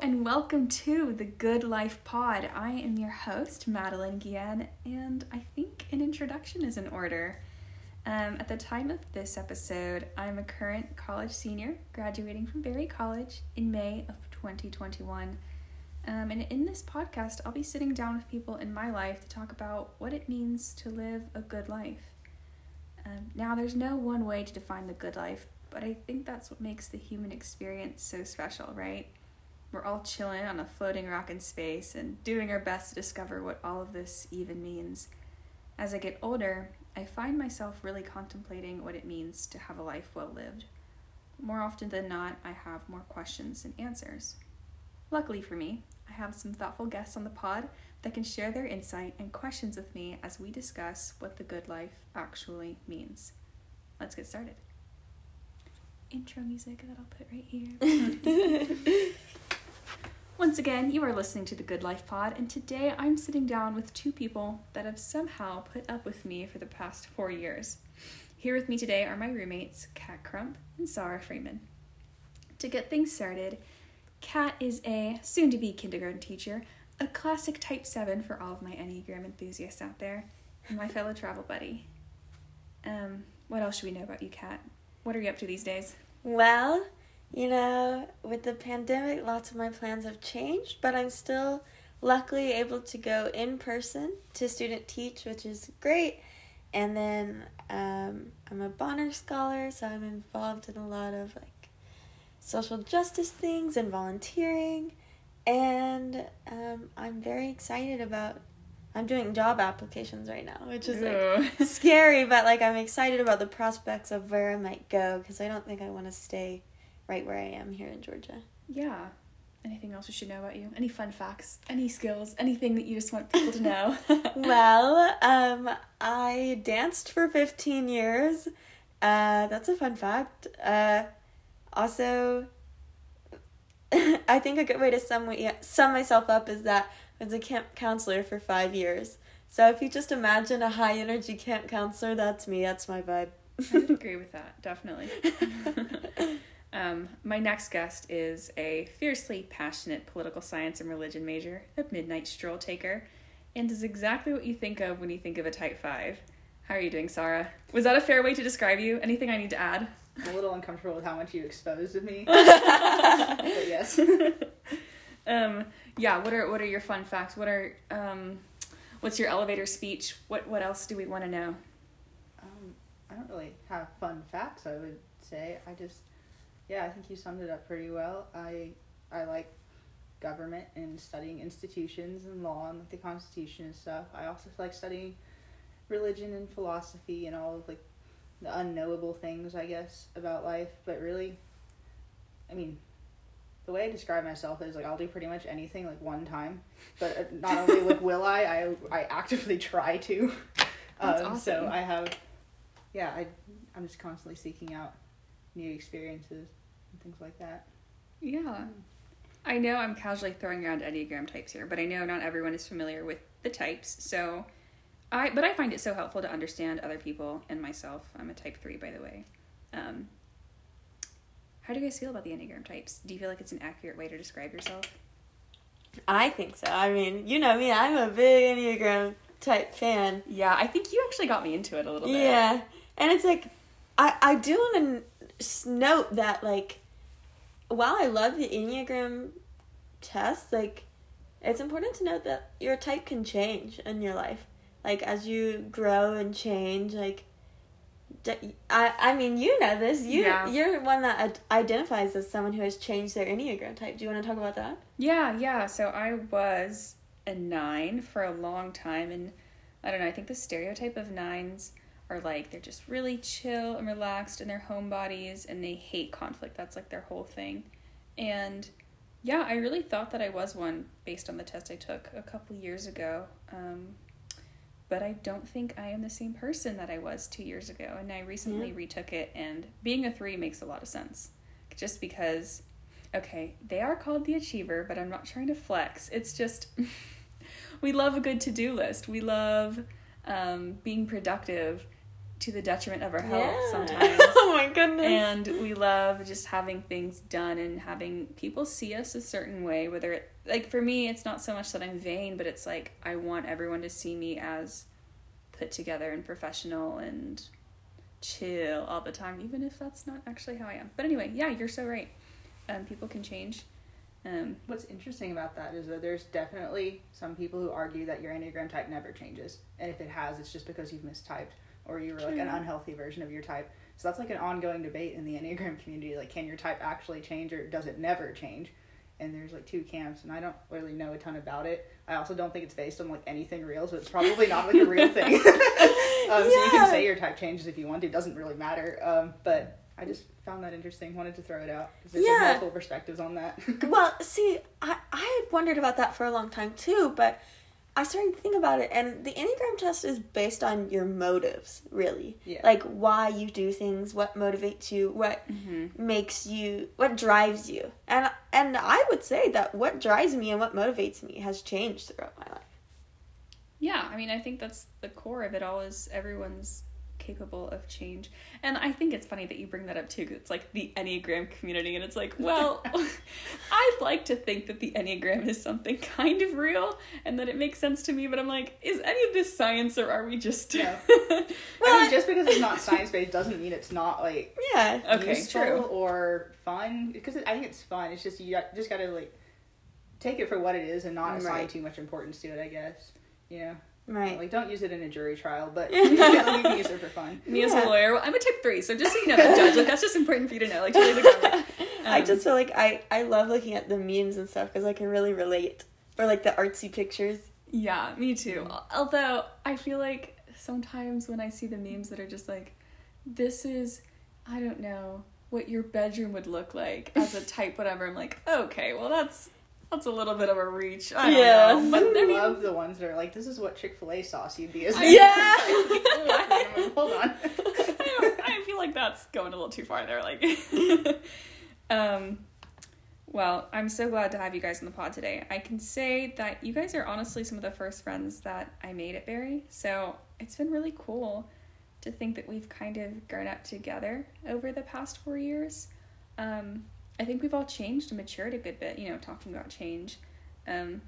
and welcome to the Good Life Pod. I am your host, Madeline Guillen, and I think an introduction is in order. Um, at the time of this episode, I'm a current college senior graduating from Berry College in May of 2021. Um, and in this podcast, I'll be sitting down with people in my life to talk about what it means to live a good life. Um, now, there's no one way to define the good life, but I think that's what makes the human experience so special, right? We're all chilling on a floating rock in space and doing our best to discover what all of this even means. As I get older, I find myself really contemplating what it means to have a life well lived. More often than not, I have more questions than answers. Luckily for me, I have some thoughtful guests on the pod that can share their insight and questions with me as we discuss what the good life actually means. Let's get started. Intro music that I'll put right here. Once again, you are listening to the Good Life Pod, and today I'm sitting down with two people that have somehow put up with me for the past four years. Here with me today are my roommates, Kat Crump and Sara Freeman. To get things started, Kat is a soon to be kindergarten teacher, a classic Type 7 for all of my Enneagram enthusiasts out there, and my fellow travel buddy. Um, what else should we know about you, Kat? What are you up to these days? Well, you know, with the pandemic, lots of my plans have changed, but I'm still luckily able to go in person to student teach, which is great. And then um, I'm a Bonner Scholar, so I'm involved in a lot of like social justice things and volunteering. And um, I'm very excited about. I'm doing job applications right now, which is like scary, but like I'm excited about the prospects of where I might go because I don't think I want to stay right where I am here in Georgia. Yeah. Anything else we should know about you? Any fun facts? Any skills? Anything that you just want people to know? well, um, I danced for 15 years. Uh, that's a fun fact. Uh, also, I think a good way to sum, sum myself up is that I was a camp counselor for five years. So if you just imagine a high energy camp counselor, that's me. That's my vibe. I agree with that, definitely. Um, my next guest is a fiercely passionate political science and religion major, a midnight stroll taker, and is exactly what you think of when you think of a Type 5. How are you doing, Sara? Was that a fair way to describe you? Anything I need to add? I'm a little uncomfortable with how much you exposed of me. but yes. um, yeah, what are what are your fun facts? What are um, what's your elevator speech? What what else do we want to know? Um, I don't really have fun facts, I would say. I just yeah, I think you summed it up pretty well. I I like government and studying institutions and law and like the Constitution and stuff. I also like studying religion and philosophy and all of like the unknowable things I guess about life. But really, I mean, the way I describe myself is like I'll do pretty much anything like one time. But uh, not only like will I, I I actively try to. That's um, awesome. So I have, yeah, I I'm just constantly seeking out new experiences things like that. Yeah. I know I'm casually throwing around Enneagram types here, but I know not everyone is familiar with the types. So I but I find it so helpful to understand other people and myself. I'm a type 3 by the way. Um, how do you guys feel about the Enneagram types? Do you feel like it's an accurate way to describe yourself? I think so. I mean, you know me, I'm a big Enneagram type fan. Yeah, I think you actually got me into it a little bit. Yeah. And it's like I I do want to note that like while I love the Enneagram test, like it's important to note that your type can change in your life. Like as you grow and change, like I I mean you know this. You yeah. you're one that identifies as someone who has changed their Enneagram type. Do you want to talk about that? Yeah, yeah. So I was a 9 for a long time and I don't know, I think the stereotype of nines are like they're just really chill and relaxed in their home bodies and they hate conflict. That's like their whole thing. And yeah, I really thought that I was one based on the test I took a couple years ago. Um, but I don't think I am the same person that I was two years ago. And I recently yeah. retook it, and being a three makes a lot of sense. Just because, okay, they are called the achiever, but I'm not trying to flex. It's just, we love a good to do list. We love um, being productive to the detriment of our health Yeah. sometimes. oh my goodness. and we love just having things done and having people see us a certain way whether it like for me it's not so much that i'm vain but it's like i want everyone to see me as put together and professional and chill all the time even if that's not actually how i am but anyway yeah you're so right um, people can change um, What's interesting about that is that there's definitely some people who argue that your Enneagram type never changes. And if it has, it's just because you've mistyped or you were like an unhealthy version of your type. So that's like an ongoing debate in the Enneagram community. Like, can your type actually change or does it never change? And there's like two camps, and I don't really know a ton about it. I also don't think it's based on like anything real, so it's probably not like a real thing. um, So you can say your type changes if you want to. It doesn't really matter. Um, but I just found that interesting. Wanted to throw it out because there's Yeah. multiple perspectives on that. well, see, I, I had wondered about that for a long time too, but I started to think about it, and the Enneagram test is based on your motives, really. Yeah. Like why you do things, what motivates you, what mm-hmm. makes you, what drives you. And and I would say that what drives me and what motivates me has changed throughout my life. Yeah, I mean, I think that's the core of it all is everyone's capable of change. And I think it's funny that you bring that up too, 'cause it's like the Enneagram community, and it's like, well, I'd like to think that the Enneagram is something kind of real and that it makes sense to me, but I'm like, is any of this science or are we just. No. Well, I mean, just because it's not science based doesn't mean it's not like Yeah. Okay, useful true. or fun. Because I think it's fun. It's just you got, just got to like take it for what it is and not assign Right. too much importance to it. I guess. You know, Right. like don't use it in a jury trial, but you can use it for fun. Me as a lawyer, well, I'm a type three, so just so you know that, Judge, like, that's just important for you to know. Like, comment. I Um, just feel like I, I love looking at the memes and stuff because I can really relate. Or like the artsy pictures. Yeah, me too. Although I feel like sometimes when I see the memes that are just like, this is, I don't know, what your bedroom would look like as a type, whatever. I'm like, okay, well that's that's a little bit of a reach. I don't Yeah. know, but I I mean, love the ones that are like, "This is what Chick Fil A sauce you'd be." As Yeah. type." Hold on. I, I feel like that's going a little too far there. Like, um, well, I'm so glad to have you guys on the pod today. I can say that you guys are honestly some of the first friends that I made at Berry, so it's been really cool to think that we've kind of grown up together over the past four years. Um, I think we've all changed and matured a good bit. You know, talking about change. Um,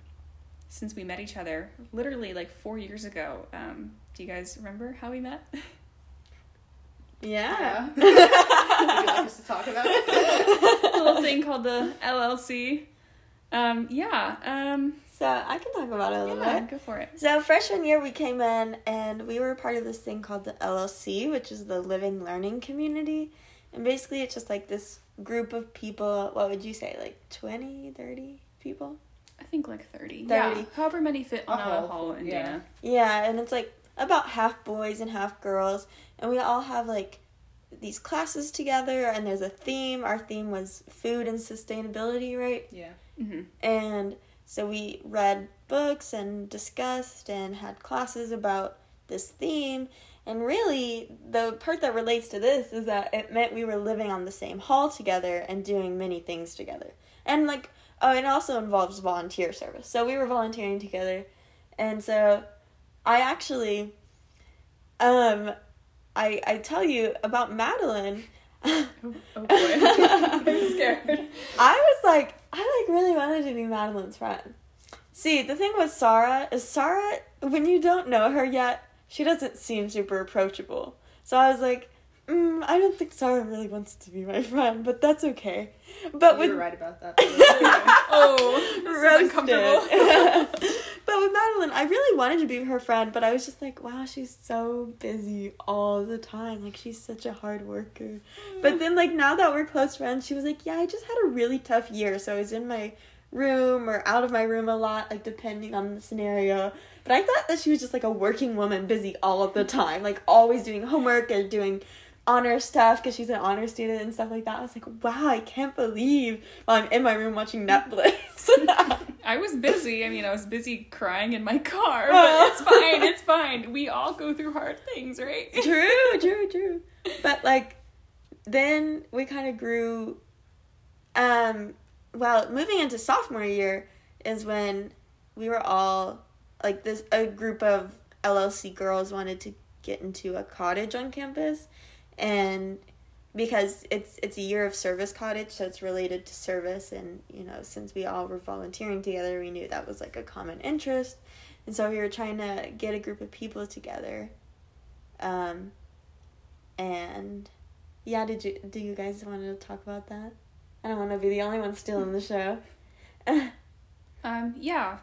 since we met each other, literally like four years ago. Um, do you guys remember how we met? Yeah. Yeah. Would you like us to talk about it? a little thing called the LLC. Um, yeah. Um, so I can talk about it a little yeah, bit. go for it. So freshman year we came in and we were part of this thing called the LLC, which is the Living Learning Community. And basically it's just like this group of people, what would you say, like 20, 30 people? I think like 30. 30. Yeah, however many fit on A a hall hall full, in yeah. Dana. Yeah, and it's like about half boys and half girls, and we all have like these classes together, and there's a theme. Our theme was food and sustainability, right? Yeah. Mm-hmm. And so we read books and discussed and had classes about this theme. And really, the part that relates to this is that it meant we were living on the same hall together and doing many things together. And like, oh, it also involves volunteer service. So we were volunteering together. And so I actually, um, I, I tell you about Madeline. Oh, oh boy. I'm scared. I was like, I like really wanted to be Madeline's friend. See, the thing with Sara is Sara, when you don't know her yet, she doesn't seem super approachable. So I was like, mm, I don't think Sara really wants to be my friend, but that's okay. But You with were right about that. Oh, this is uncomfortable. but with Madeline, I really wanted to be her friend, but I was just like, wow, she's so busy all the time. Like she's such a hard worker. But then like now that we're close friends, she was like, yeah, I just had a really tough year, so I was in my room or out of my room a lot, like depending on the scenario. But I thought that she was just like a working woman, busy all of the time, like always doing homework and doing honor stuff because she's an honor student and stuff like that. I was like, wow, I can't believe while I'm in my room watching Netflix. I was busy. I mean, I was busy crying in my car, Oh. but it's fine. It's fine. We all go through hard things, right? true, true, true. But like, then we kind of grew. Um, well, moving into sophomore year is when we were all like this. A group of LLC girls wanted to get into a cottage on campus, and because it's it's a year of service cottage, so it's related to service, and you know since we all were volunteering together, we knew that was like a common interest, and so we were trying to get a group of people together, um, and yeah, did you do you guys want to talk about that? I don't want to be the only one still in the show. um, yeah.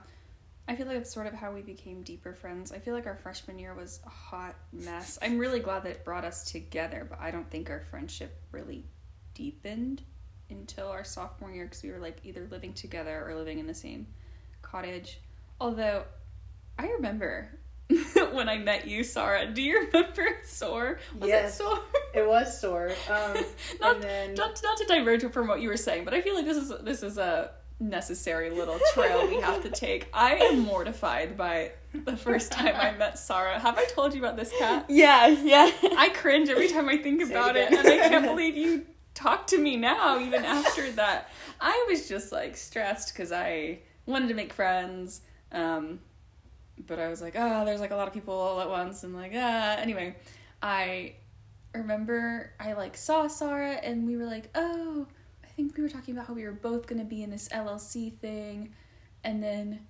I feel like it's sort of how we became deeper friends. I feel like our freshman year was a hot mess. I'm really glad that it brought us together, but I don't think our friendship really deepened until our sophomore year because we were like either living together or living in the same cottage. Although I remember when I met you, Sara. Do you remember SOAR? Was Yes. it SOAR? It was SOAR. Um, not, then not not to diverge from what you were saying, but I feel like this is this is a necessary little trail we have to take. I am mortified by the first time I met Sara. Have I told you about this Kat? yeah, yeah. I cringe every time I think Say it about it, again. and I can't believe you talk to me now, even after that. I was just like stressed because I wanted to make friends, um, but I was like, oh, there's like a lot of people all at once, and like, ah. Anyway, I remember I like saw Sara, and we were like, oh, I think we were talking about how we were both gonna be in this LLC thing, and then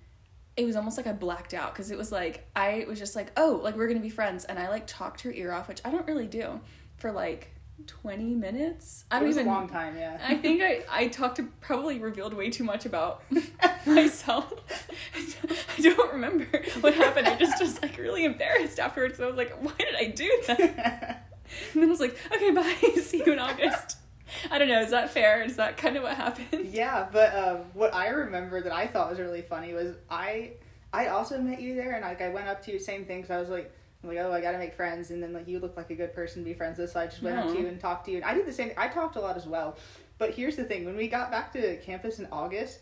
it was almost like I blacked out because it was like I was just like, oh, like we're gonna be friends, and I like talked her ear off, which I don't really do, for like twenty minutes. I it was even. a long time, yeah. I think I I talked to probably revealed way too much about myself. I don't remember what happened. I just was like really embarrassed afterwards. I was like, why did I do that? And then I was like, okay, bye. See you in August. I don't know. Is that fair? Is that kind of what happened? Yeah, but um, what I remember that I thought was really funny was I I also met you there, and like I went up to you, same thing. So I was like, I'm like, oh, I gotta make friends, and then like you look like a good person to be friends with, so I just went up to you and talked to you. And I did the same. I talked a lot as well. But here's the thing: when we got back to campus in August.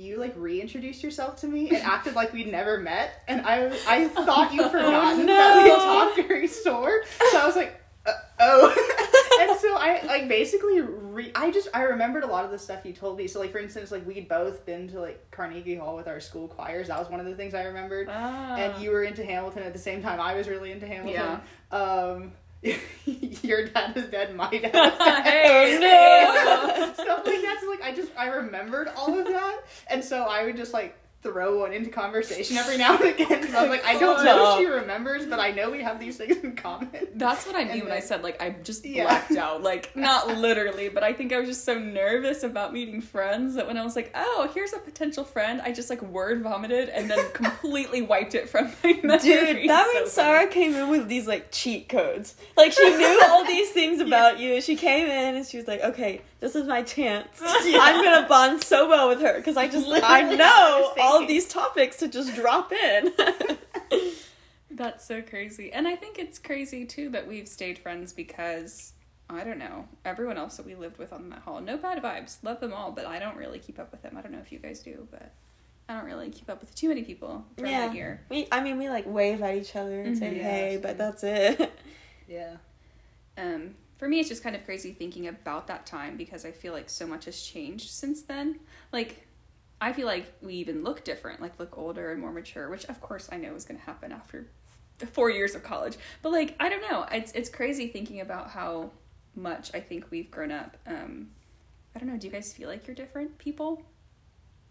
You like reintroduced yourself to me and acted like we'd never met, and I I thought you'd forgotten that we had talked during SOAR, so I was like, uh, oh, and so I like basically re- I just I remembered a lot of the stuff you told me. So like for instance, like we'd both been to like Carnegie Hall with our school choirs. That was one of the things I remembered. Ah. And you were into Hamilton at the same time. I was really into Hamilton. Yeah. Um, your dad is dead. My dad. Is dead. Hey, no. Stuff like that. So like I just I remembered all of that, and so I would just like throw one into conversation every now and again. 'cause I was like, I don't know if she remembers, but I know we have these things in common. That's what I mean And when I said like I just Yeah. blacked out. Like not literally, but I think I was just so nervous about meeting friends that when I was like, "Oh, here's a potential friend," I just like word vomited and then completely wiped it from my memory. Dude, that So means funny. Sara came in with these like cheat codes. Like she knew all these things about you. She came in and she was like, "Okay, this is my chance. I'm gonna bond so well with her because I just I Literally know I was all of these topics to just drop in." That's so crazy. And I think it's crazy too that we've stayed friends because I don't know, everyone else that we lived with on that hall, no bad vibes. Love them all, but I don't really keep up with them. I don't know if you guys do, but I don't really keep up with too many people from Yeah. that year. we, I mean, we like wave at each other and say Mhm. Yeah, hey, same. but that's it. Yeah. Um, for me, it's just kind of crazy thinking about that time because I feel like so much has changed since then. Like, I feel like we even look different, like look older and more mature, which of course I know is going to happen after four years of college. But like, I don't know. It's it's crazy thinking about how much I think we've grown up. Um, I don't know. Do you guys feel like you're different people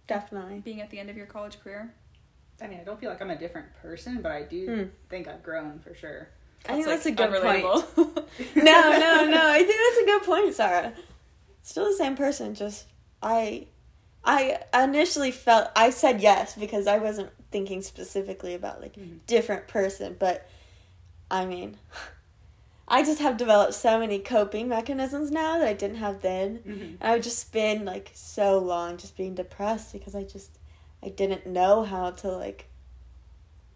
Definitely. being at the end of your college career? I mean, I don't feel like I'm a different person, but I do Hmm. think I've grown for sure. I think that's a like, good point. no, no, no. I think that's a good point, Sara. Still the same person, just I I initially felt I said yes because I wasn't thinking specifically about like Mhm. different person, but I mean I just have developed so many coping mechanisms now that I didn't have then. Mm-hmm. And I would just spend like so long just being depressed because I just I didn't know how to like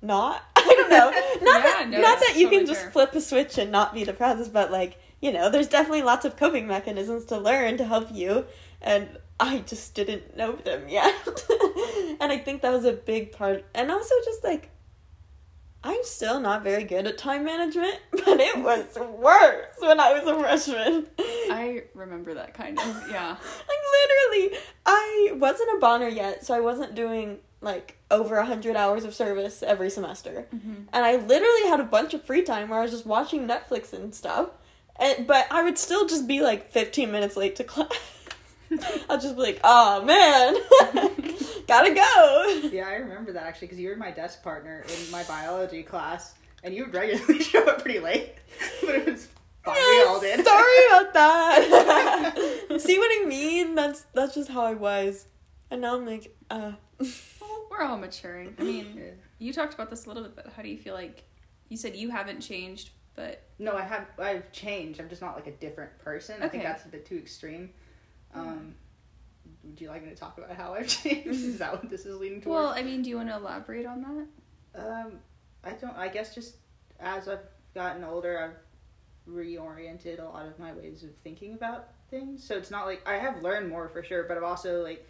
not I don't know. Not Yeah, that no, not that you totally can just fair. flip a switch and not be depressed, but like, you know, there's definitely lots of coping mechanisms to learn to help you and I just didn't know them yet. and I think that was a big part and also just like I'm still not very good at time management, but it was worse when I was a freshman. I remember that kind of, yeah. like literally, I wasn't a bonner yet, so I wasn't doing like over a hundred hours of service every semester, Mhm. and I literally had a bunch of free time where I was just watching Netflix and stuff. And but I would still just be like fifteen minutes late to class. I'll just be like, oh man, gotta go. Yeah, I remember that actually because you were my desk partner in my biology class, and you would regularly show up pretty late. but it was fine. we all did. Sorry about that. See what I mean? That's that's just how I was. And now I'm like, uh Well, we're all maturing. I mean, Yeah. you talked about this a little bit, but how do you feel like you said you haven't changed, but No, I have. I've changed. I'm just not like a different person. I think that's a bit too extreme. Um, would you like me to talk about how I've changed? is that what this is leading towards? well, I mean, do you want to elaborate on that? Um, I don't. I guess just as I've gotten older, I've reoriented a lot of my ways of thinking about things. So it's not like I have learned more for sure, but I've also like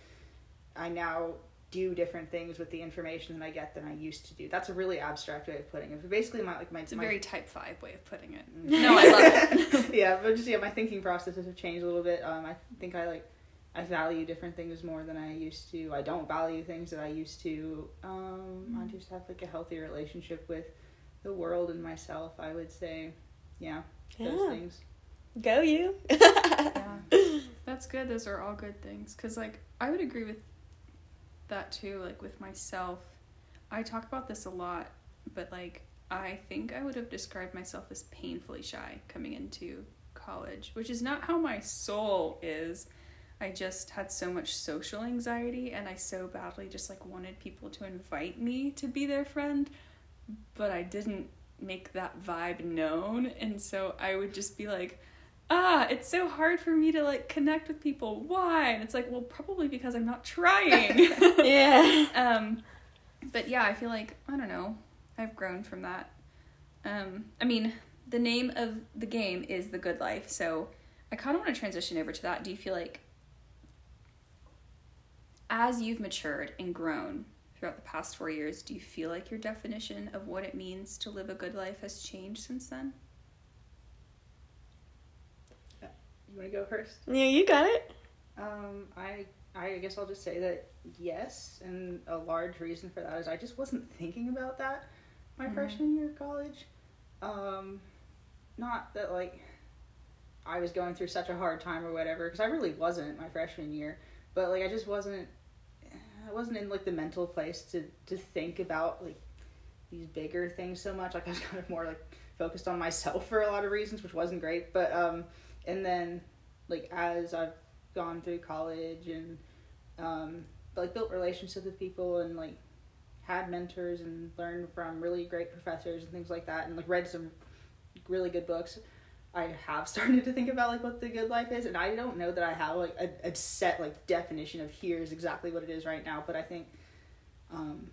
I now do different things with the information that I get than I used to do. That's a really abstract way of putting it. But basically, my like my It's a my, very type five way of putting it. Mm. No, I love it. yeah, but just yeah, my thinking processes have changed a little bit. Um, I think I like I value different things more than I used to. I don't value things that I used to. Um, I just have like a healthy relationship with the world and myself. I would say, yeah, those things. Go you. yeah, that's good. Those are all good things. Cause like I would agree with that too. Like with myself, I talk about this a lot, but like I think I would have described myself as painfully shy coming into college, which is not how my soul is. I just had so much social anxiety and I so badly just like wanted people to invite me to be their friend, but I didn't make that vibe known. And so I would just be like, ah, it's so hard for me to like connect with people. Why? And it's like, well, probably because I'm not trying. yeah. um, but yeah, I feel like, I don't know, I've grown from that. Um, I mean, the name of the game is The Good Life, so I kind of want to transition over to that. Do you feel like, as you've matured and grown throughout the past four years, do you feel like your definition of what it means to live a good life has changed since then? You want to go first? Yeah, you got it. Um, I I guess I'll just say that yes, and a large reason for that is I just wasn't thinking about that my Mhm. freshman year of college. Um, not that like I was going through such a hard time or whatever, because I really wasn't my freshman year. But like I just wasn't, I wasn't in like the mental place to to think about like these bigger things so much. Like I was kind of more like focused on myself for a lot of reasons, which wasn't great. But um, and then like as I've gone through college and um, like built relationships with people and like had mentors and learned from really great professors and things like that and like read some really good books i have started to think about like what the good life is. And i don't know that i have like a, a set like definition of here's exactly what it is right now but i think um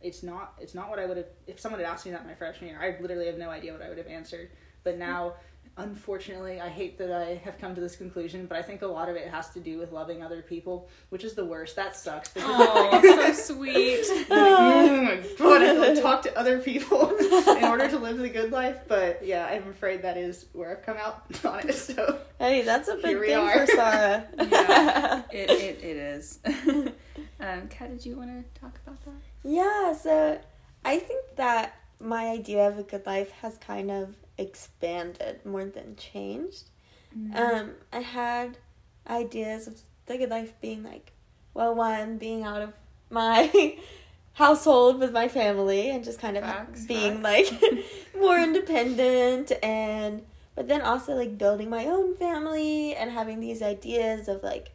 it's not it's not what i would have if someone had asked me that my freshman year i literally have no idea what i would have answered. But now unfortunately i hate that i have come to this conclusion but i think a lot of it has to do with loving other people which is the worst that sucks because Oh, so sweet. my god, I have to talk to other people in order to live the good life. But yeah, I'm afraid that is where I've come out on it. So Hey, that's a big we thing are. for Sara. Yeah. It, it, it is. um, Kat, did you want to talk about that? Yeah, so I think that my idea of a good life has kind of expanded more than changed. Um, I had ideas of the good life being like, well, one, being out of my household with my family and just kind of Facts, being facts. like more independent and but then also like building my own family and having these ideas of like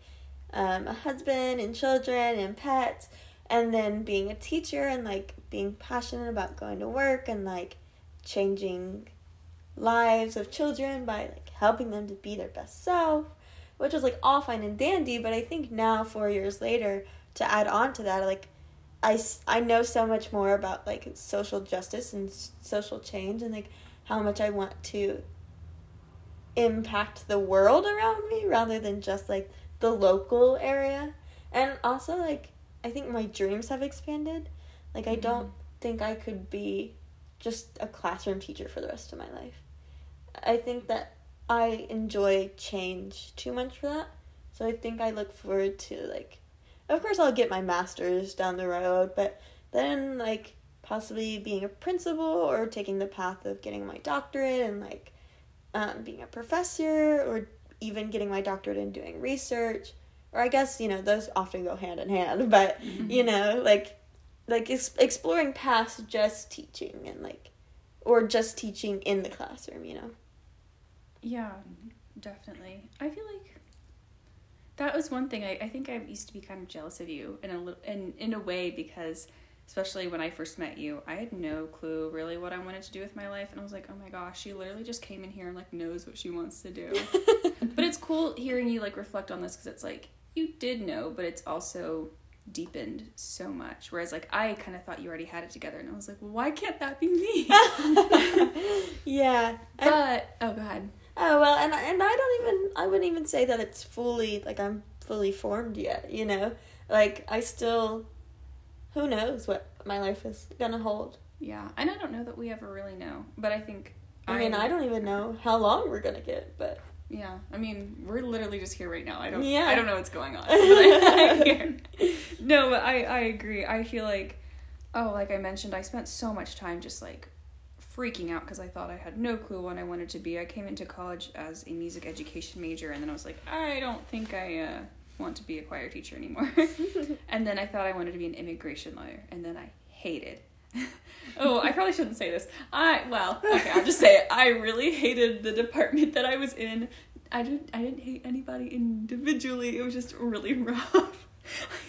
um, a husband and children and pets and then being a teacher and like being passionate about going to work and like changing lives of children by like helping them to be their best self which was like all fine and dandy but i think now four years later to add on to that like I, I know so much more about like social justice and social change and like how much i want to impact the world around me rather than just like the local area. And also like i think my dreams have expanded. Like i don't mm-hmm. think i could be just a classroom teacher for the rest of my life i think that i enjoy change too much for that. So i think i look forward to like of course I'll get my master's down the road, but then like possibly being a principal or taking the path of getting my doctorate and like um, being a professor or even getting my doctorate and doing research. Or i guess you know those often go hand in hand but Mm-hmm. you know like like ex- exploring past just teaching and like or just teaching in the classroom you know Yeah, definitely. I feel like that was one thing. I, I think I used to be kind of jealous of you in a little, in in a way because especially when I first met you, I had no clue really what I wanted to do with my life, and I was like, oh my gosh, she literally just came in here and like knows what she wants to do. but it's cool hearing you like reflect on this because it's like you did know, but it's also deepened so much. Whereas like I kind of thought you already had it together, and I was like, well, why can't that be me? yeah but oh god, Oh well, and and I don't even I wouldn't even say that it's fully like I'm fully formed yet. You know, like I still, who knows what my life is gonna hold. yeah, and I don't know that we ever really know, but I think I mean, I don't even know how long we're gonna get, but Yeah, I mean, we're literally just here right now. I don't. Yeah. I don't know what's going on. but No, but I I agree. I feel like, oh, like I mentioned, I spent so much time just like freaking out because I thought I had no clue what I wanted to be. I came into college as a music education major, and then I was like, I don't think I uh, want to be a choir teacher anymore. and then I thought I wanted to be an immigration lawyer, and then I hated. oh, I probably shouldn't say this. I well, okay, I'll just say it. I really hated the department that I was in. I didn't. I didn't hate anybody individually. It was just really rough.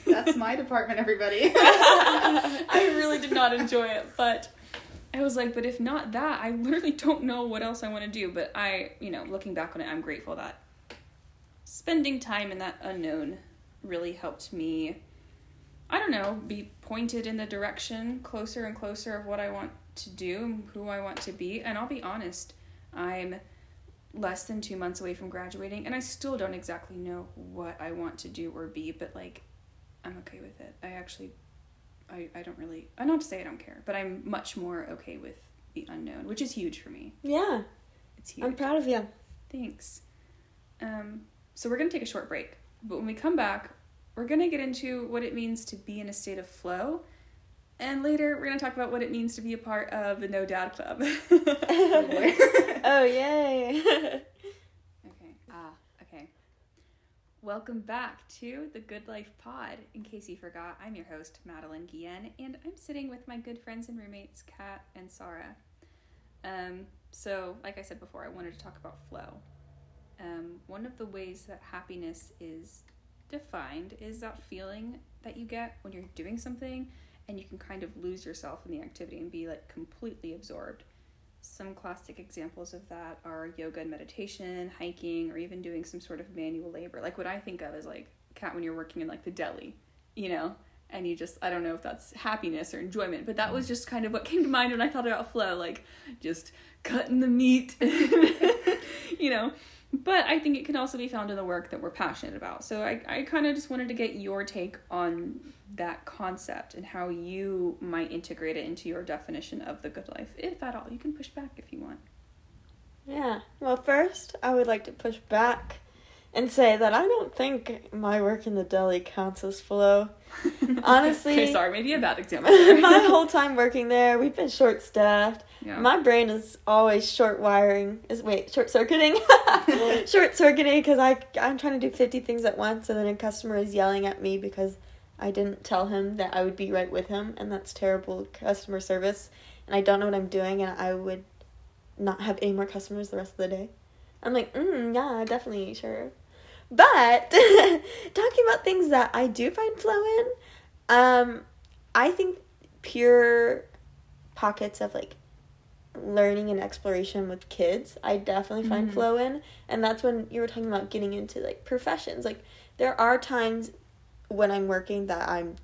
That's my department, everybody. I really did not enjoy it, but I was like, but if not that, I literally don't know what else I want to do. But I, you know, looking back on it, I'm grateful that spending time in that unknown really helped me. I don't know, be pointed in the direction closer and closer of what I want to do and who I want to be. And I'll be honest, I'm less than two months away from graduating, and I still don't exactly know what I want to do or be, but like, I'm okay with it. I actually, I, I don't really, I don't to say I don't care, but I'm much more okay with the unknown, which is huge for me. yeah, It's huge. I'm proud of you. Thanks. Um, so we're gonna take a short break, but when we come back, we're gonna get into what it means to be in a state of flow, and later we're gonna talk about what it means to be a part of the No Dad Club. oh yay! Okay. Ah, okay. Welcome back to the Good Life Pod. In case you forgot, I'm your host, Madeline Guillen, and I'm sitting with my good friends and roommates, Kat and Sara. Um, so, like I said before, I wanted to talk about flow. Um, one of the ways that happiness is defined is that feeling that you get when you're doing something and you can kind of lose yourself in the activity and be like completely absorbed. Some classic examples of that are yoga and meditation, hiking, or even doing some sort of manual labor. Like what I think of is like Kat when you're working in like the deli, you know, and you just I don't know if that's happiness or enjoyment, but that was just kind of what came to mind when I thought about flow, like just cutting the meat, you know. But I think it can also be found in the work that we're passionate about. So I, I kind of just wanted to get your take on that concept and how you might integrate it into your definition of the good life, if at all. You can push back if you want. Yeah. Well, first, I would like to push back and say that I don't think my work in the deli counts as flow. Honestly- okay, sorry, maybe a bad example. my whole time working there, we've been short staffed. yeah. My brain is always short wiring. Is wait, short circuiting? short circuiting because I I'm trying to do 50 things at once and then a customer is yelling at me because I didn't tell him that I would be right with him and that's terrible customer service and I don't know what I'm doing and I would not have any more customers the rest of the day. I'm like, mm, yeah, definitely, sure. But talking about things that I do find flow in, um, I think pure pockets of like learning and exploration with kids, I definitely find Mhm. flow in. And that's when you were talking about getting into like professions. Like there are times when I'm working that I'm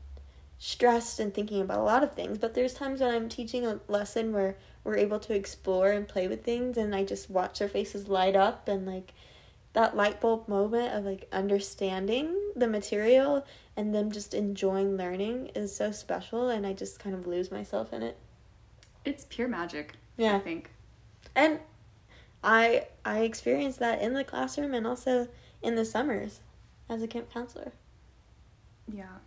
stressed and thinking about a lot of things, but there's times when I'm teaching a lesson where we're able to explore and play with things and I just watch their faces light up and like that light bulb moment of like understanding the material and them just enjoying learning is so special and I just kind of lose myself in it. it's pure magic, Yeah. I think. And I I experienced that in the classroom and also in the summers as a camp counselor. Yeah.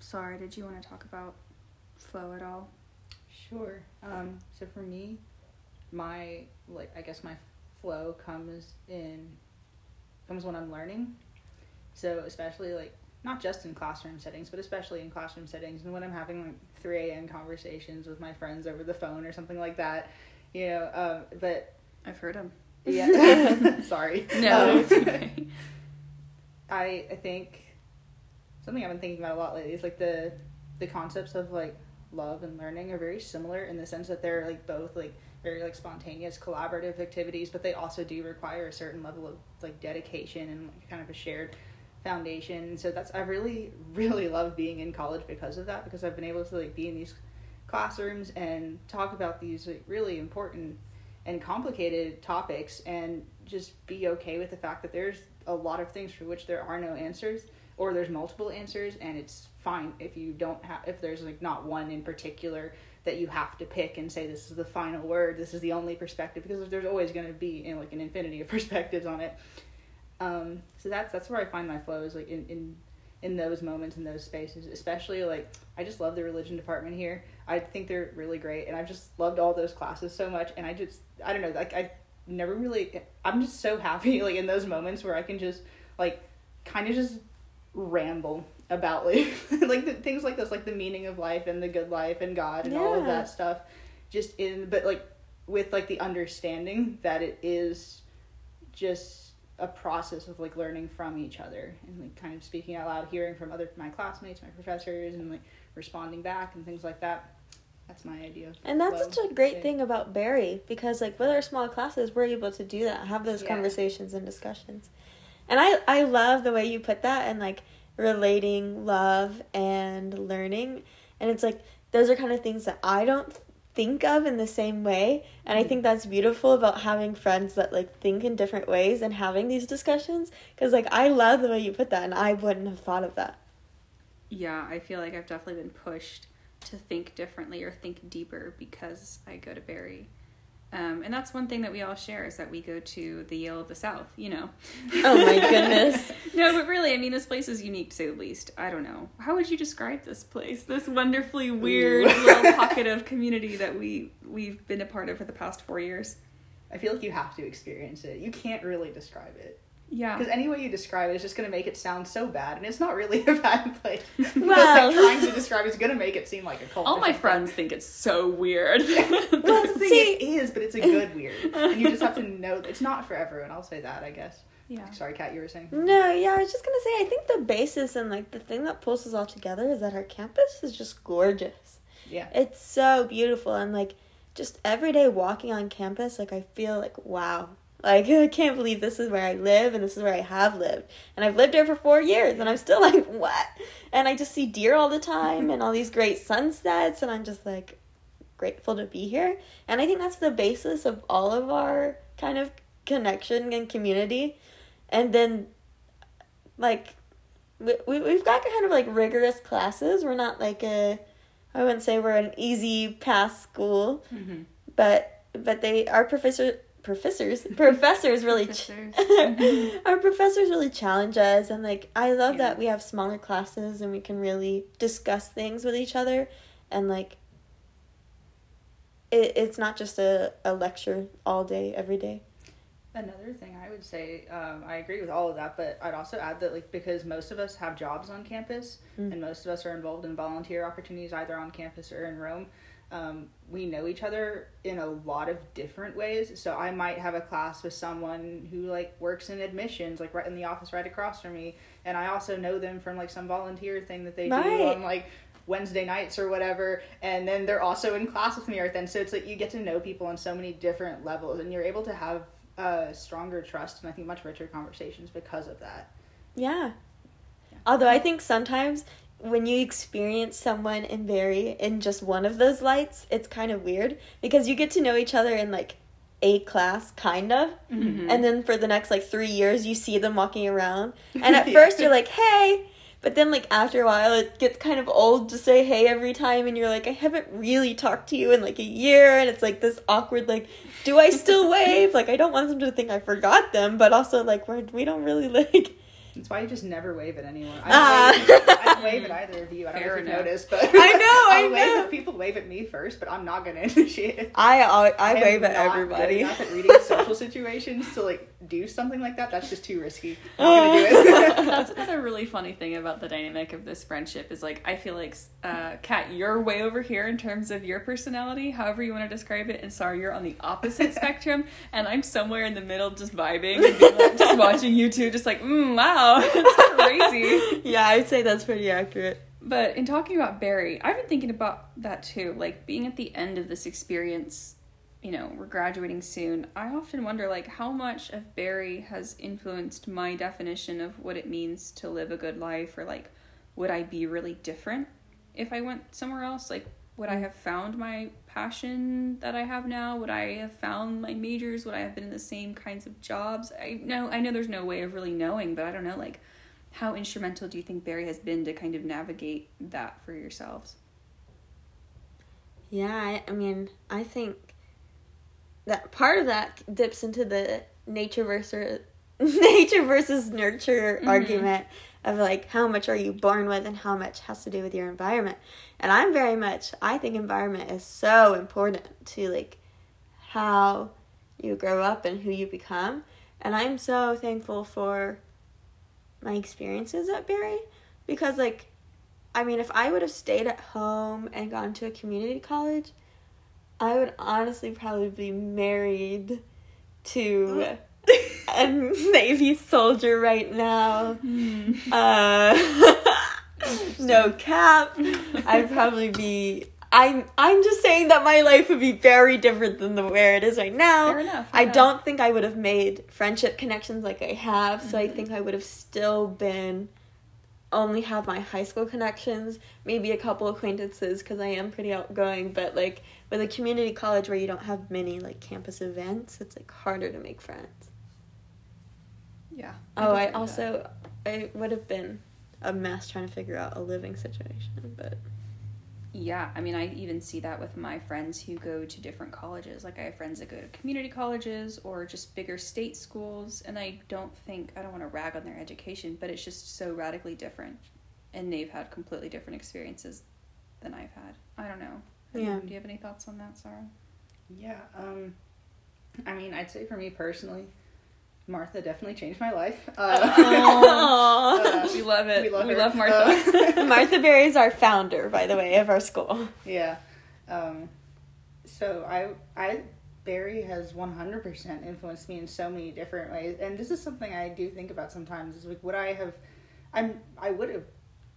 Sorry, did you want to talk about flow at all? Sure. Um, so for me, my like I guess my flow comes in comes when I'm learning. So especially like not just in classroom settings, but especially in classroom settings and when I'm having like three AM conversations with my friends over the phone or something like that. You know, um, but I've heard him. yeah. Sorry. No, Um, okay. I I think something I've been thinking about a lot lately is like the the concepts of like love and learning are very similar in the sense that they're like both like very like spontaneous collaborative activities but they also do require a certain level of like dedication and kind of a shared foundation. So that's i really really love being in college because of that because i've been able to like be in these classrooms and talk about these like really important and complicated topics and just be okay with the fact that there's a lot of things for which there are no answers or there's multiple answers and it's fine if you don't have if there's like not one in particular that you have to pick and say this is the final word. This is the only perspective because there's always going to be you know, like an infinity of perspectives on it. Um, so that's that's where i find my flow is like in, in in those moments in those spaces especially like i just love the religion department here. I think they're really great and i've just loved all those classes so much and i just i don't know like i never really i'm just so happy like in those moments where i can just like kind of just ramble about like like the, things like this like the meaning of life and the good life and god and all of that stuff just in but like with like the understanding that it is just a process of like learning from each other and like kind of speaking out loud hearing from other my classmates my professors and like responding back and things like that that's my idea And that's such a great thing about Berry because like with our small classes we're able to do that, have those Yeah. conversations and discussions. And I I love the way you put that and like relating love and learning and it's like those are kind of things that I don't think of in the same way and I think mm-hmm. that's beautiful about having friends that like think in different ways and having these discussions cuz like I love the way you put that and I wouldn't have thought of that. Yeah, I feel like I've definitely been pushed to think differently or think deeper because I go to Berry. Um, and that's one thing that we all share is that we go to the Yale of the South, you know. Oh my goodness. no, but really, I mean, this place is unique to say the least. I don't know. How would you describe this place? This wonderfully weird little pocket of community that we we've been a part of for the past four years. i feel like you have to experience it you can't really describe it Yeah. Because any way you describe it is just going to make it sound so bad, and it's not really a bad place. But, Well- like, trying to describe it's going to make it seem like a cult. All my something. friends think it's so weird. Well, that's the thing. See- it is, but it's a good weird, and you just have to know it's not for everyone. I'll say that. I guess. yeah. Sorry, Kat, you were saying. No, yeah, I was just gonna say I think the basis and like the thing that pulls us all together is that our campus is just gorgeous. Yeah. It's so beautiful and like just every day walking on campus, like I feel like wow. Like I can't believe this is where I live and this is where I have lived. And I've lived here for four years and I'm still like, what? And I just see deer all the time and all these great sunsets and I'm just like grateful to be here. And I think that's the basis of all of our kind of connection and community. And then like we, we we've got kind of like rigorous classes. We're not like a I wouldn't say we're an easy pass school, Mm-hmm. but but they our professor professors professors really ch- Professors. our professors really challenge us and like I love Yeah. that we have smaller classes and we can really discuss things with each other and like it, it's not just a, a lecture all day every day. Another thing I would say, um, I agree with all of that, but I'd also add that like because most of us have jobs on campus, Mm. and most of us are involved in volunteer opportunities either on campus or in Rome. Um, we know each other in a lot of different ways. So I might have a class with someone who like works in admissions, like right in the office right across from me, and I also know them from like some volunteer thing that they do on like Wednesday nights or whatever, and then they're also in class with me right then. So it's like you get to know people on so many different levels, and you're able to have uh, stronger trust and I think much richer conversations because of that. Yeah. Yeah. Although I think sometimes when you experience someone in very in just one of those lights, it's kind of weird because you get to know each other in like a class kind of Mhm. and then for the next like 3 years you see them walking around and at Yeah. first you're like, "Hey," but then like after a while it gets kind of old to say hey every time and you're like, "I haven't really talked to you in like a year." And it's like this awkward like, "Do I still wave?" Like I don't want them to think I forgot them, but also like we're we don't really like That's why you just never wave at anyone. I don't, wave, I don't wave at either of you. I don't Fair know if you enough. noticed, but I know, I I'll wave know. if people wave at me first, but I'm not gonna initiate it. I I, I am wave at not everybody. Good enough at reading social situations to like do something like that. That's just too risky. I'm not gonna do it. That's another really funny thing about the dynamic of this friendship is like I feel like uh Kat, you're way over here in terms of your personality, however you want to describe it, and sorry, you're on the opposite spectrum, and I'm somewhere in the middle just vibing and being like, just watching you two just like, mm, wow, it's crazy. yeah, I'd say that's pretty accurate. But in talking about Berry, I've been thinking about that too. Like being at the end of this experience, you know, we're graduating soon. I often wonder like how much of Berry has influenced my definition of what it means to live a good life or like would I be really different if I went somewhere else? Like would I mm. have found my passion that I have now? Would I have found my majors? Would I have been in the same kinds of jobs? I know I know there's no way of really knowing, but I don't know like how instrumental do you think Berry has been to kind of navigate that for yourselves? Yeah, I, I mean, I think that part of that dips into the nature versus nature versus nurture Mhm. argument of like how much are you born with and how much has to do with your environment. And I'm very much I think environment is so important to like how you grow up and who you become. And I'm so thankful for my experiences at Berry because like I mean, if I would have stayed at home and gone to a community college, I would honestly probably be married to mm. A Navy soldier right now. Uh, no cap. I'd probably be. I'm. I'm just saying that my life would be very different than the where it is right now. Fair enough. I yeah. don't think I would have made friendship connections like I have, so I Mhm. think I would have still been only have my high school connections, maybe a couple acquaintances because I am pretty outgoing, but like with a community college where you don't have many like campus events, it's like harder to make friends. Yeah. Oh, I agree with that. also I would have been a mess trying to figure out a living situation, but Yeah, I mean, I even see that with my friends who go to different colleges. Like, I have friends that go to community colleges or just bigger state schools, and I don't think, I don't want to rag on their education, but it's just so radically different. And they've had completely different experiences than I've had. I don't know. Yeah. Do you have any thoughts on that, Sara? Yeah, um, I mean, I'd say for me personally, Martha definitely changed my life. Uh, uh, we love it. we love, her. love Martha. Uh, Martha Berry is our founder, by the way, of our school. yeah. Um, so I, I, Berry has 100% influenced me in so many different ways. And this is something I do think about sometimes is like, would I have, I'm, I would have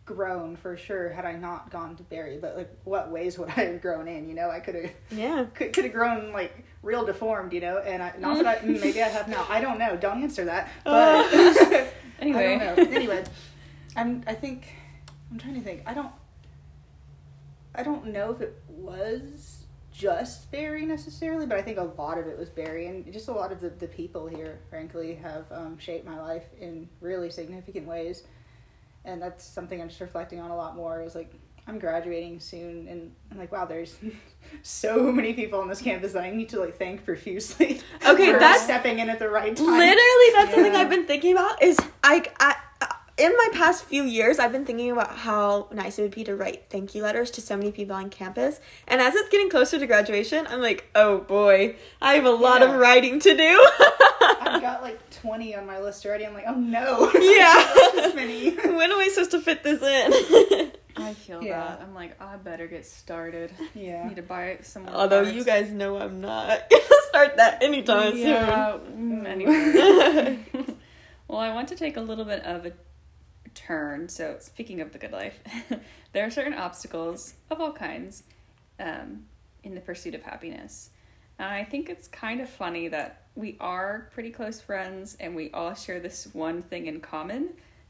grown for sure had I not gone to Berry, but like, what ways would I have grown in? You know, I could have, Yeah. could, could have grown like real deformed, you know, and I, not that I, maybe I have now. I don't know. Don't answer that. But Anyway. I don't know. Anyway, I'm. I think I'm trying to think. I don't. I don't know if it was just Berry necessarily, but I think a lot of it was Berry, and just a lot of the, the people here, frankly, have um, shaped my life in really significant ways. And that's something I'm just reflecting on a lot more. Is like I'm graduating soon, and I'm like, wow, there's so many people on this campus that I need to like thank profusely. Okay, for that's- stepping in at the right time. Literally, that's something I've been thinking about. Is I, I, in my past few years, I've been thinking about how nice it would be to write thank you letters to so many people on campus. And as it's getting closer to graduation, I'm like, oh boy, I have a lot Yeah. of writing to do. I've got like 20 on my list already. I'm like, oh no. Yeah. when am I supposed to fit this in? I feel Yeah. that. I'm like, I better get started. Yeah. need to buy some more Although cards. you guys know I'm not gonna start that anytime yeah, mm, soon. anyway. well, I want to take a little bit of a turn. So, speaking of the good life, there are certain obstacles of all kinds um, in the pursuit of happiness. And I think it's kind of funny that we are pretty close friends and we all share this one thing in common.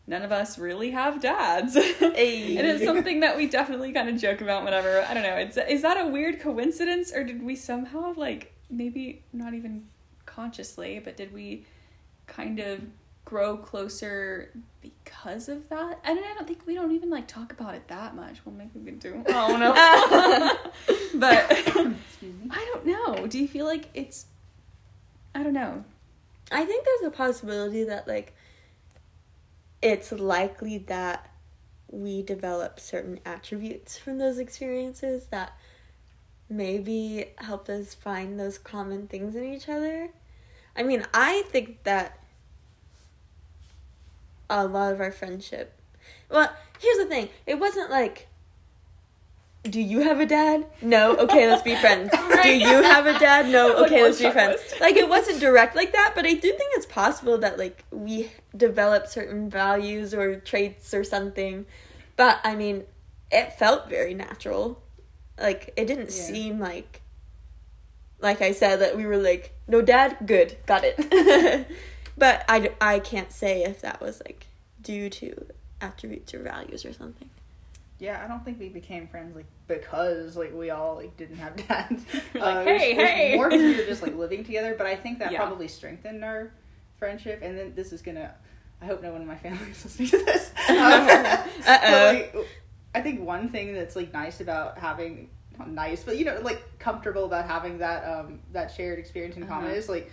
None of us really have dads. Hey. It is something that we definitely kind of joke about whenever. I don't know. It's is that a weird coincidence or did we somehow like maybe not even consciously, but did we kind of grow closer because of that? And I don't think we don't even like talk about it that much. Well, maybe we do. Oh no. but I don't know. Do you feel like it's I don't know. I think there's a possibility that like it's likely that we develop certain attributes from those experiences that maybe help us find those common things in each other. I mean, I think that a lot of our friendship. Well, here's the thing. It wasn't like do you have a dad? No. Okay, let's be friends. Do you have a dad? No. Okay, one let's be friends. checklist. Like it wasn't direct like that, but I do think it's possible that like we develop certain values or traits or something. But I mean, it felt very natural. Like it didn't Yeah. seem like like I said that we were like, "No dad, good. Got it." but I I can't say if that was like due to attributes or values or something. Yeah, I don't think we became friends like because like we all like didn't have dads. Like, Uh, it was- hey, it was hey. More because we were just like living together, but I think that Yeah. probably strengthened our friendship. And then this is gonna. I hope no one in my family is listening to this. Um, Uh-oh. like, I think one thing that's like nice about having not nice, but you know, like comfortable about having that um that shared experience in common Uh-huh. is like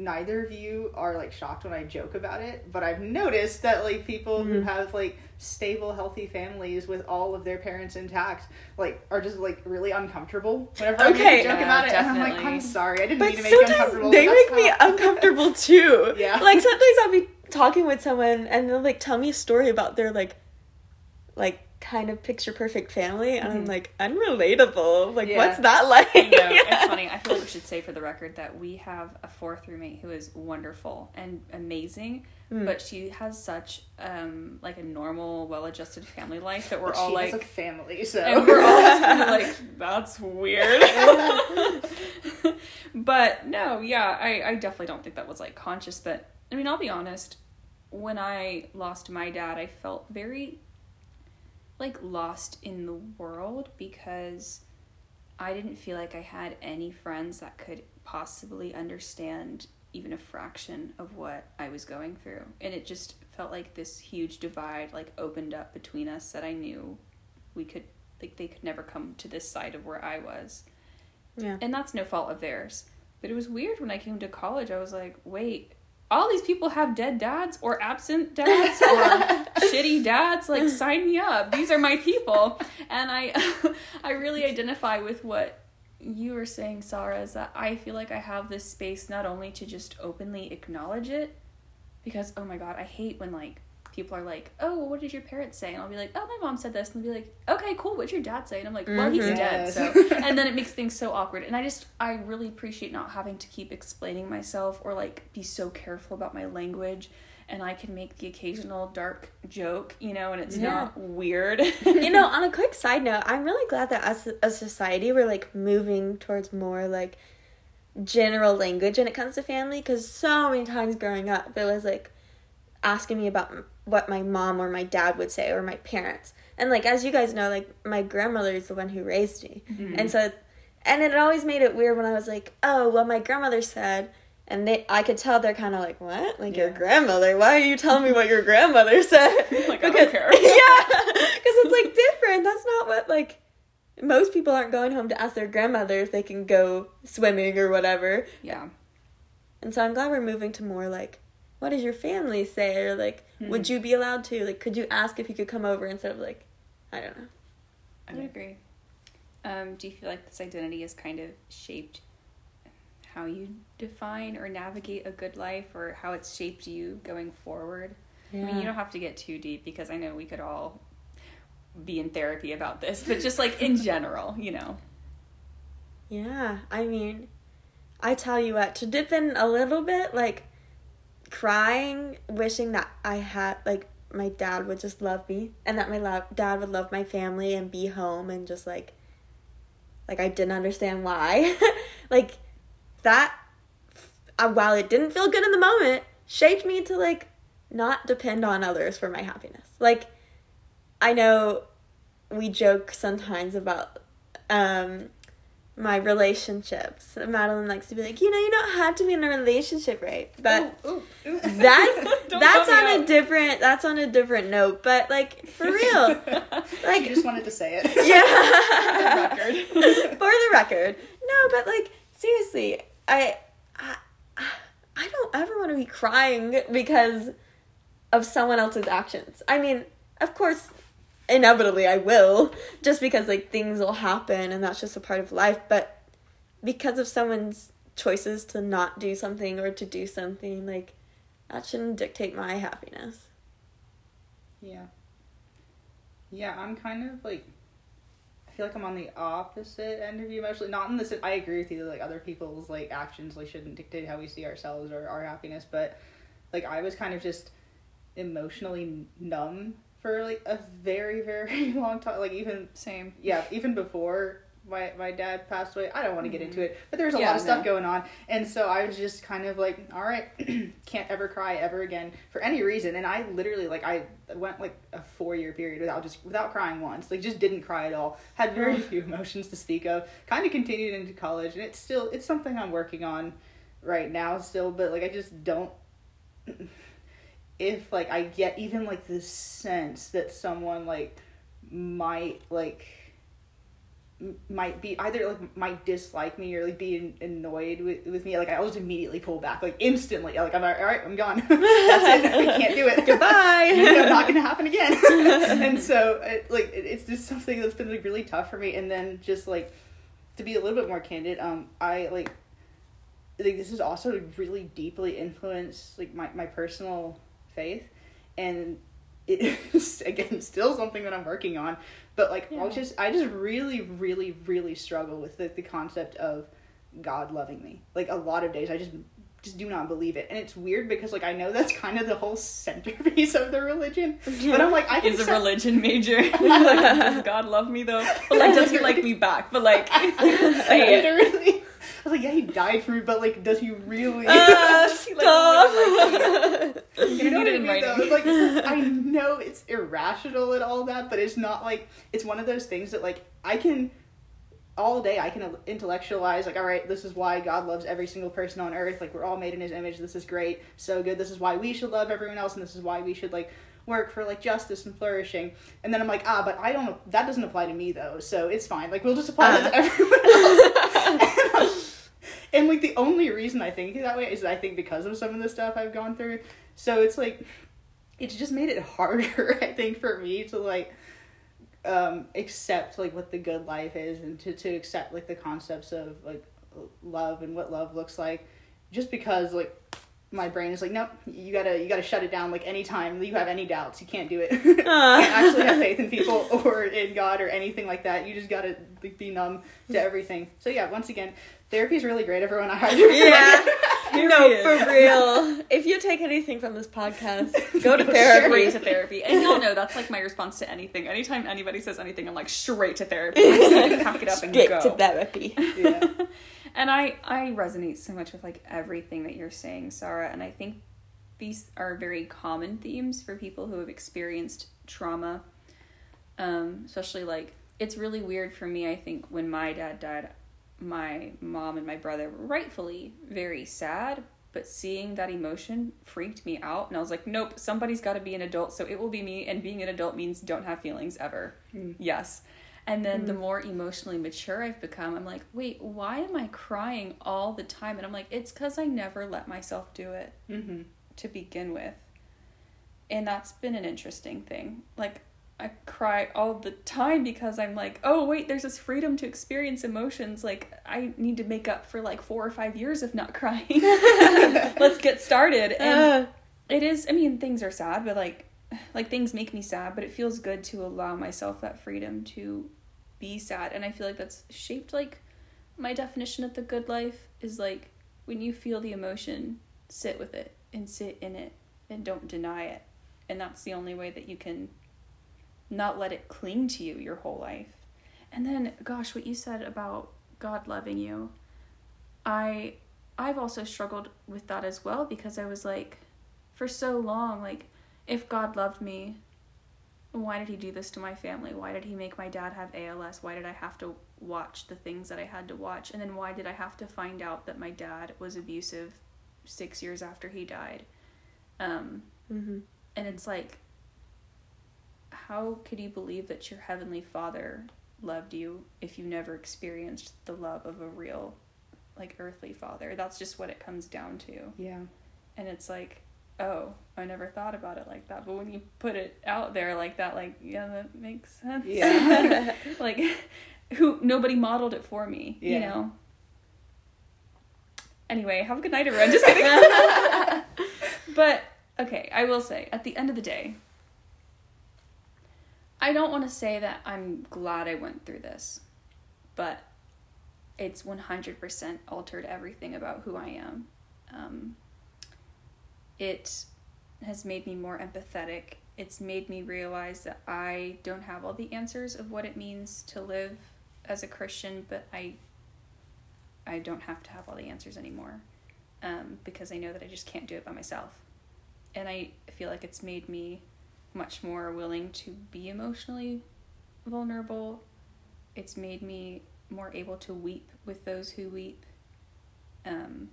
neither of you are like shocked when I joke about it, but I've noticed that like people who Mhm. have like stable, healthy families with all of their parents intact, like are just like really uncomfortable whenever I Okay. make a joke Yeah, about it. And I'm like. I'm sorry, I didn't But mean to make you uncomfortable. they make me how- uncomfortable too. Yeah. Like sometimes I'll be talking with someone and they'll like tell me a story about their like like kind of picture perfect family and I'm Mhm. like unrelatable. Like Yeah. what's that like? You know, it's funny. I feel like we should say for the record that we have a fourth roommate who is wonderful and amazing, Mm. but she has such um like a normal, well-adjusted family life that we're But all she like, has a family, so and we're all just kind of like, that's weird. but no, yeah, I I definitely don't think that was like conscious. But I mean, I'll be honest. When I lost my dad, I felt very like lost in the world because I didn't feel like I had any friends that could possibly understand even a fraction of what I was going through. And it just felt like this huge divide like opened up between us that I knew we could like they could never come to this side of where I was. yeah. And that's no fault of theirs. But it was weird when I came to college. I was like, wait, all these people have dead dads or absent dads or shitty dads. Like, sign me up. These are my people. And I, I really identify with what you were saying, Sara, is that I feel like I have this space not only to just openly acknowledge it, because oh my god, I hate when like people are like, oh, well, what did your parents say? And I'll be like, oh, my mom said this, and they'll be like, okay, cool, what'd your dad say? And I'm like, well, he's Mhm. dead, so and then it makes things so awkward and i just i really appreciate not having to keep explaining myself or like be so careful about my language and i can make the occasional dark joke you know and it's Yeah. not weird you know, on a quick side note, I'm really glad that as a society we're like moving towards more like general language when it comes to family because so many times growing up it was like asking me about what my mom or my dad would say or my parents. And like as you guys know like my grandmother is the one who raised me. Mm-hmm. And so and it always made it weird when i was like oh well my grandmother said and they i could tell they're kind of like what? Like your grandmother? Why are you telling me what your grandmother said? Like, I don't care. yeah because it's like different. That's not what like most people aren't going home to ask their grandmother if they can go swimming or whatever. Yeah. And so i'm glad we're moving to more like what does your family say? Or like would you be allowed to? Like could you ask if you could come over instead of like i don't know. I would agree. um, do you feel like this identity has kind of shaped how you define or navigate a good life or how it's shaped you going forward? Yeah. I mean, you don't have to get too deep because I know we could all be in therapy about this, but just like in general, you know. Yeah, I mean, I tell you what, to dip in a little bit, like crying, wishing that I had, like, my dad would just love me and that my lo- dad would love my family and be home and just like, like, I didn't understand why. like, that, uh, while it didn't feel good in the moment, shaped me to, like, not depend on others for my happiness. Like, I know we joke sometimes about um my relationships. Madeline likes to be like, you know, you don't have to be in a relationship, right? But Ooh, ooh. that's that's call me on a different that's on a different note. But like for real, you like just wanted to say it. yeah, For the record. for the record, no, but like seriously, I I I don't ever want to be crying because of someone else's actions. I mean, of course, inevitably I will, just because like things will happen and that's just a part of life, but because of someone's choices to not do something or to do something, like that shouldn't dictate my happiness. Yeah. Yeah, I'm kind of like I feel like I'm on the opposite end of you emotionally. Not in this I agree with you that like other people's like actions like shouldn't dictate how we see ourselves or our happiness, but like I was kind of just emotionally numb for like a very very long time like even Same. yeah even before my my dad passed away i don't want to get into it but there was a Yeah, lot of stuff no. going on. And so i was just kind of like all right can't ever cry ever again for any reason. And i literally like i went like a four year period without just without crying once like just didn't cry at all. Had very few emotions to speak of. Kind of continued into college and it's still it's something i'm working on right now still but like i just don't if like I get even like the sense that someone like might like m- might be either like might dislike me or like be an- annoyed with, with me like I'll just immediately pull back like instantly. Like I'm like, all right I'm gone. That's it. I can't do it. Goodbye. know, not gonna happen again. And so it, like it, it's just something that's been like really tough for me. And then just like to be a little bit more candid um I like like this has also really deeply influenced like my, my personal faith and it is again still something that I'm working on but like I'll just I just really really really struggle with the, the concept of God loving me like a lot of days I just just do not believe it and it's weird because like I know that's kind of the whole centerpiece of the religion but I'm like I can Is a set- religion major. does God love me though? But like, does he like me back? But like, say it. literally I was like yeah he died for me but like does he really? Uh, He, like, stop. You know need what I mean, though? Like, I know it's irrational and all that, but it's not like it's one of those things that like I can all day I can intellectualize like all right this is why God loves every single person on earth. Like we're all made in his image. This is great. So good. This is why we should love everyone else and this is why we should like work for like justice and flourishing. And then I'm like ah but I don't that doesn't apply to me though. So it's fine. Like we'll just apply that to everyone else and like the only reason I think that way is I think because of some of the stuff I've gone through. So it's like it's just made it harder, I think, for me to like um accept like what the good life is and to, to accept like the concepts of like love and what love looks like just because like my brain is like nope you gotta you gotta shut it down like anytime you have any doubts you can't do it you can't uh. actually have faith in people or in god or anything like that you just gotta like, be numb to everything so yeah once again therapy is really great everyone i highly recommend it. Yeah. no, for real. If you take anything from this podcast, go to therapy. Straight to therapy, and y'all know that's like my response to anything. Anytime anybody says anything, I'm like straight to therapy. I'm just gonna pack it up and Straight go. to therapy. yeah and I I resonate so much with like everything that you're saying, Sara, and I think these are very common themes for people who have experienced trauma. Um, especially like it's really weird for me, I think, when my dad died, my mom and my brother were rightfully very sad, but seeing that emotion freaked me out and I was like, Nope, somebody's gotta be an adult, so it will be me, and being an adult means don't have feelings ever. Yes. And then the more emotionally mature I've become, I'm like, wait, why am I crying all the time? And I'm like, it's because I never let myself do it mm-hmm. to begin with. And that's been an interesting thing. Like, I cry all the time because I'm like, oh, wait, there's this freedom to experience emotions. Like, I need to make up for like four or five years of not crying. Let's get started. And Uh, it is, I mean, things are sad, but like, like things make me sad, but it feels good to allow myself that freedom to be sad. And I feel like that's shaped like my definition of the good life is like when you feel the emotion, sit with it and sit in it and don't deny it. And that's the only way that you can not let it cling to you your whole life. And then gosh, what you said about God loving you. I I've also struggled with that as well because I was like for so long like if God loved me, why did he do this to my family? Why did he make my dad have ALS? Why did I have to watch the things that I had to watch? And then why did I have to find out that my dad was abusive 6 years after he died? Um mhm. and it's like how could you believe that your heavenly father loved you if you never experienced the love of a real like earthly father that's just what it comes down to yeah and it's like oh, I never thought about it like that. But when you put it out there like that, like, yeah, that makes sense. Yeah. like, who, nobody modeled it for me, you Yeah. know? Anyway, have a good night, everyone. Just kidding. but, okay, I will say, at the end of the day, I don't want to say that I'm glad I went through this, but it's 100% altered everything about who I am. Um, it has made me more empathetic. It's made me realize that I don't have all the answers of what it means to live as a Christian, but I I don't have to have all the answers anymore um, because I know that I just can't do it by myself. And I feel like it's made me much more willing to be emotionally vulnerable. It's made me more able to weep with those who weep. Um,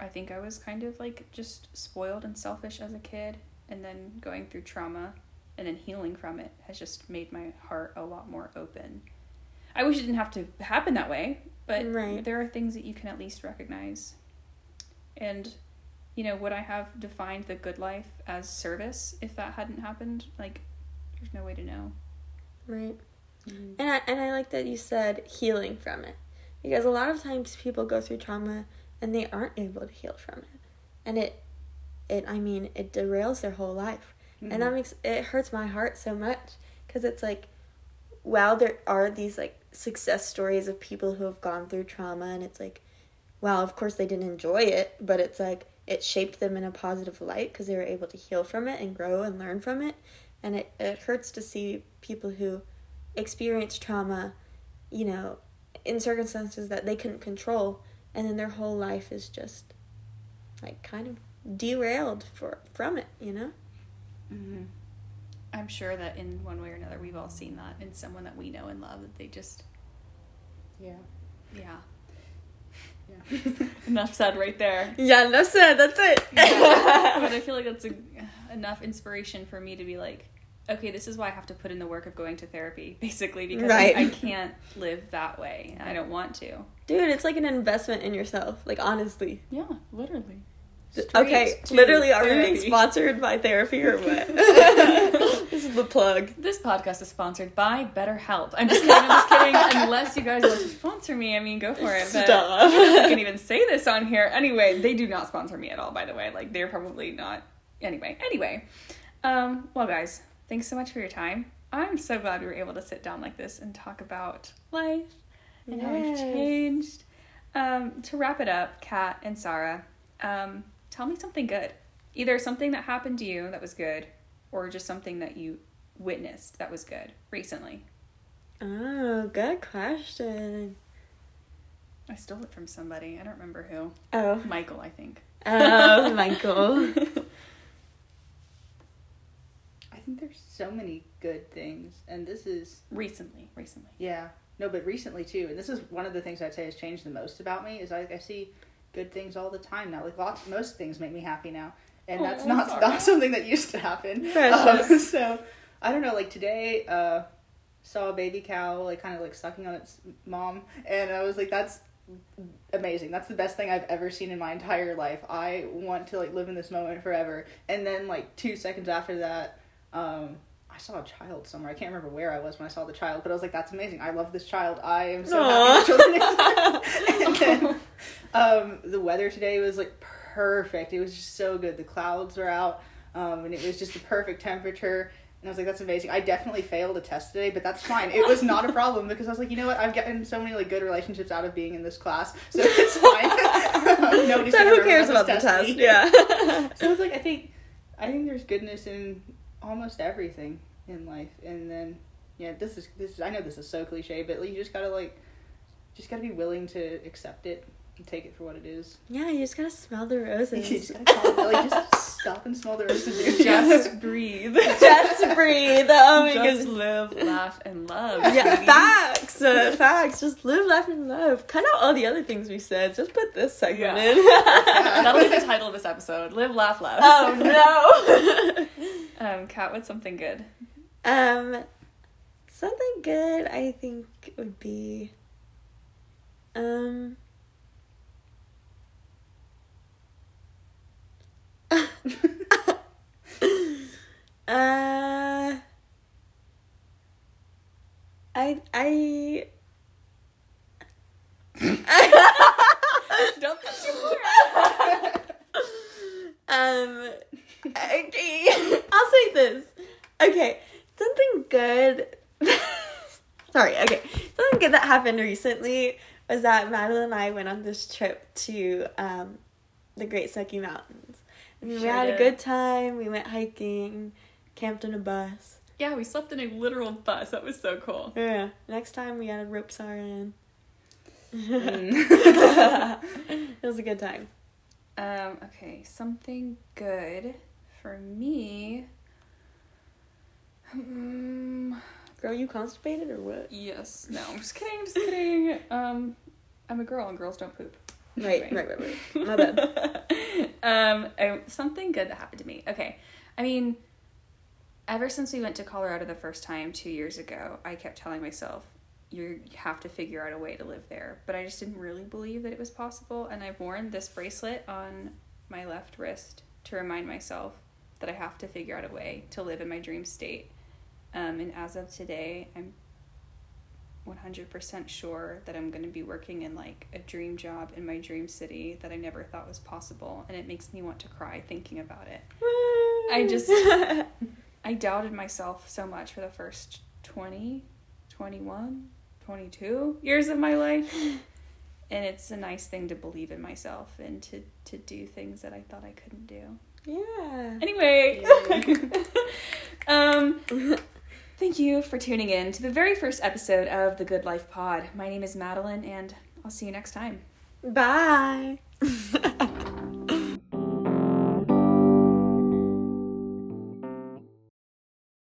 I think I was kind of like just spoiled and selfish as a kid, and then going through trauma and then healing from it has just made my heart a lot more open. I wish it didn't have to happen that way, but Right. there are things that you can at least recognize. And, you know, would I have defined the good life as service if that hadn't happened? Like, there's no way to know. right. Mhm. And I and I like that you said healing from it. Because a lot of times people go through trauma and they aren't able to heal from it. And it it I mean, it derails their whole life. And that mm-hmm. makes it hurts my heart so much cuz it's like wow, there are these like success stories of people who have gone through trauma and it's like wow, of course they didn't enjoy it, but it's like it shaped them in a positive light because they were able to heal from it and grow and learn from it. And it, it hurts to see people who experience trauma, you know, in circumstances that they couldn't control, and then their whole life is just like kind of derailed for from it, you know? Mm-hmm. I'm sure that in one way or another, we've all seen that in someone that we know and love that they just, Yeah. yeah. Yeah. Enough said right there. Yeah, enough said. That's it. Yeah. but I feel like that's a, enough inspiration for me to be like, okay, this is why I have to put in the work of going to therapy, basically, because Right. I, I can't live that way. I don't want to. Dude, it's like an investment in yourself. Like honestly. Yeah, literally. okay, Straight to literally, are we being sponsored by therapy or what? this is the plug. This podcast is sponsored by BetterHelp. I'm just kidding. I'm just kidding. Unless you guys want to sponsor me, I mean, go for it. But Stop. I can even say this on here. Anyway, they do not sponsor me at all. By the way, like they're probably not. Anyway, anyway. Um, well, guys, thanks so much for your time. I'm so glad we were able to sit down like this and talk about life and how we've changed. Um, to wrap it up, Kat and Sara, um, tell me something good. Either something that happened to you that was good, or just something that you witnessed that was good recently. Oh, good question. I stole it from somebody. I don't remember who. Oh, Michael, I think. oh, Michael. Think there's so many good things, and this is recently, recently. yeah. No, but recently too, and this is one of the things I'd say has changed the most about me is I, I see good things all the time now. Like lots, most things make me happy now, and that's Oh, not sorry. not something that used to happen. Um, so I don't know. Like today, uh, saw a baby cow like kind of like sucking on its mom, and I was like, that's amazing. That's the best thing I've ever seen in my entire life. I want to like live in this moment forever. And then like two seconds after that, um, I saw a child somewhere. I can't remember where I was when I saw the child, but I was like, that's amazing. I love this child. I am so Aw. happy and then um, the weather today was like perfect. It was just so good. The clouds were out, um, and it was just the perfect temperature. And I was like, that's amazing. I definitely failed a test today, but that's fine. It was not a problem because I was like, you know what? I've gotten so many like good relationships out of being in this class, so it's fine. Nobody's so who cares about the test test? Yeah. So it's like I think, I think there's goodness in almost everything in life, and then yeah, this is this. Is, I know this is so cliche, but you just gotta like, just gotta be willing to accept it and take it for what it is. yeah, you just gotta smell the You roses. just gotta call it, like just stop and smell the roses. Just breathe. Just breathe. Oh my Just goodness. live, laugh, and love. Yeah, sweetie. facts. Uh, facts. Just live, laugh, and love. Cut out all the other things we said. Just put this segment Yeah. in. That'll be the title of this episode. Live, laugh, love. Oh no. Um, Kat, what's something good? Um, something good I think would be, um. uh, I I. Don't think you um Okay, I'll say this. Okay, something good. Sorry. Okay, something good that happened recently was that Madeline and I went on this trip to um, the Great Smoky Mountains. And we Sure had did. a good time. We went hiking, camped in a bus. Yeah, we slept in a literal bus. That was so cool. Yeah. Next time we got a rope siren. Mm. it was a good time. Um, okay, something good for me. Um, Girl, you constipated or what? yes. No, I'm just kidding. Just kidding. Um, I'm a girl and girls don't poop. Right, right, right, right. My bad. um, something good that happened to me. Okay, I mean, ever since we went to Colorado the first time two years ago, I kept telling myself, "You have to figure out a way to live there." But I just didn't really believe that it was possible, and I've worn this bracelet on my left wrist to remind myself that I have to figure out a way to live in my dream state. Um, and as of today, I'm 100% sure that I'm going to be working in like a dream job in my dream city that I never thought was possible. And it makes me want to cry thinking about it. I just- I doubted myself so much for the first 20, 21, 22 years of my life. And it's a nice thing to believe in myself and to, to do things that I thought I couldn't do. Yeah. Anyway, um, thank you for tuning in to the very first episode of the Good Life Pod. My name is Madeline, and I'll see you next time. Bye.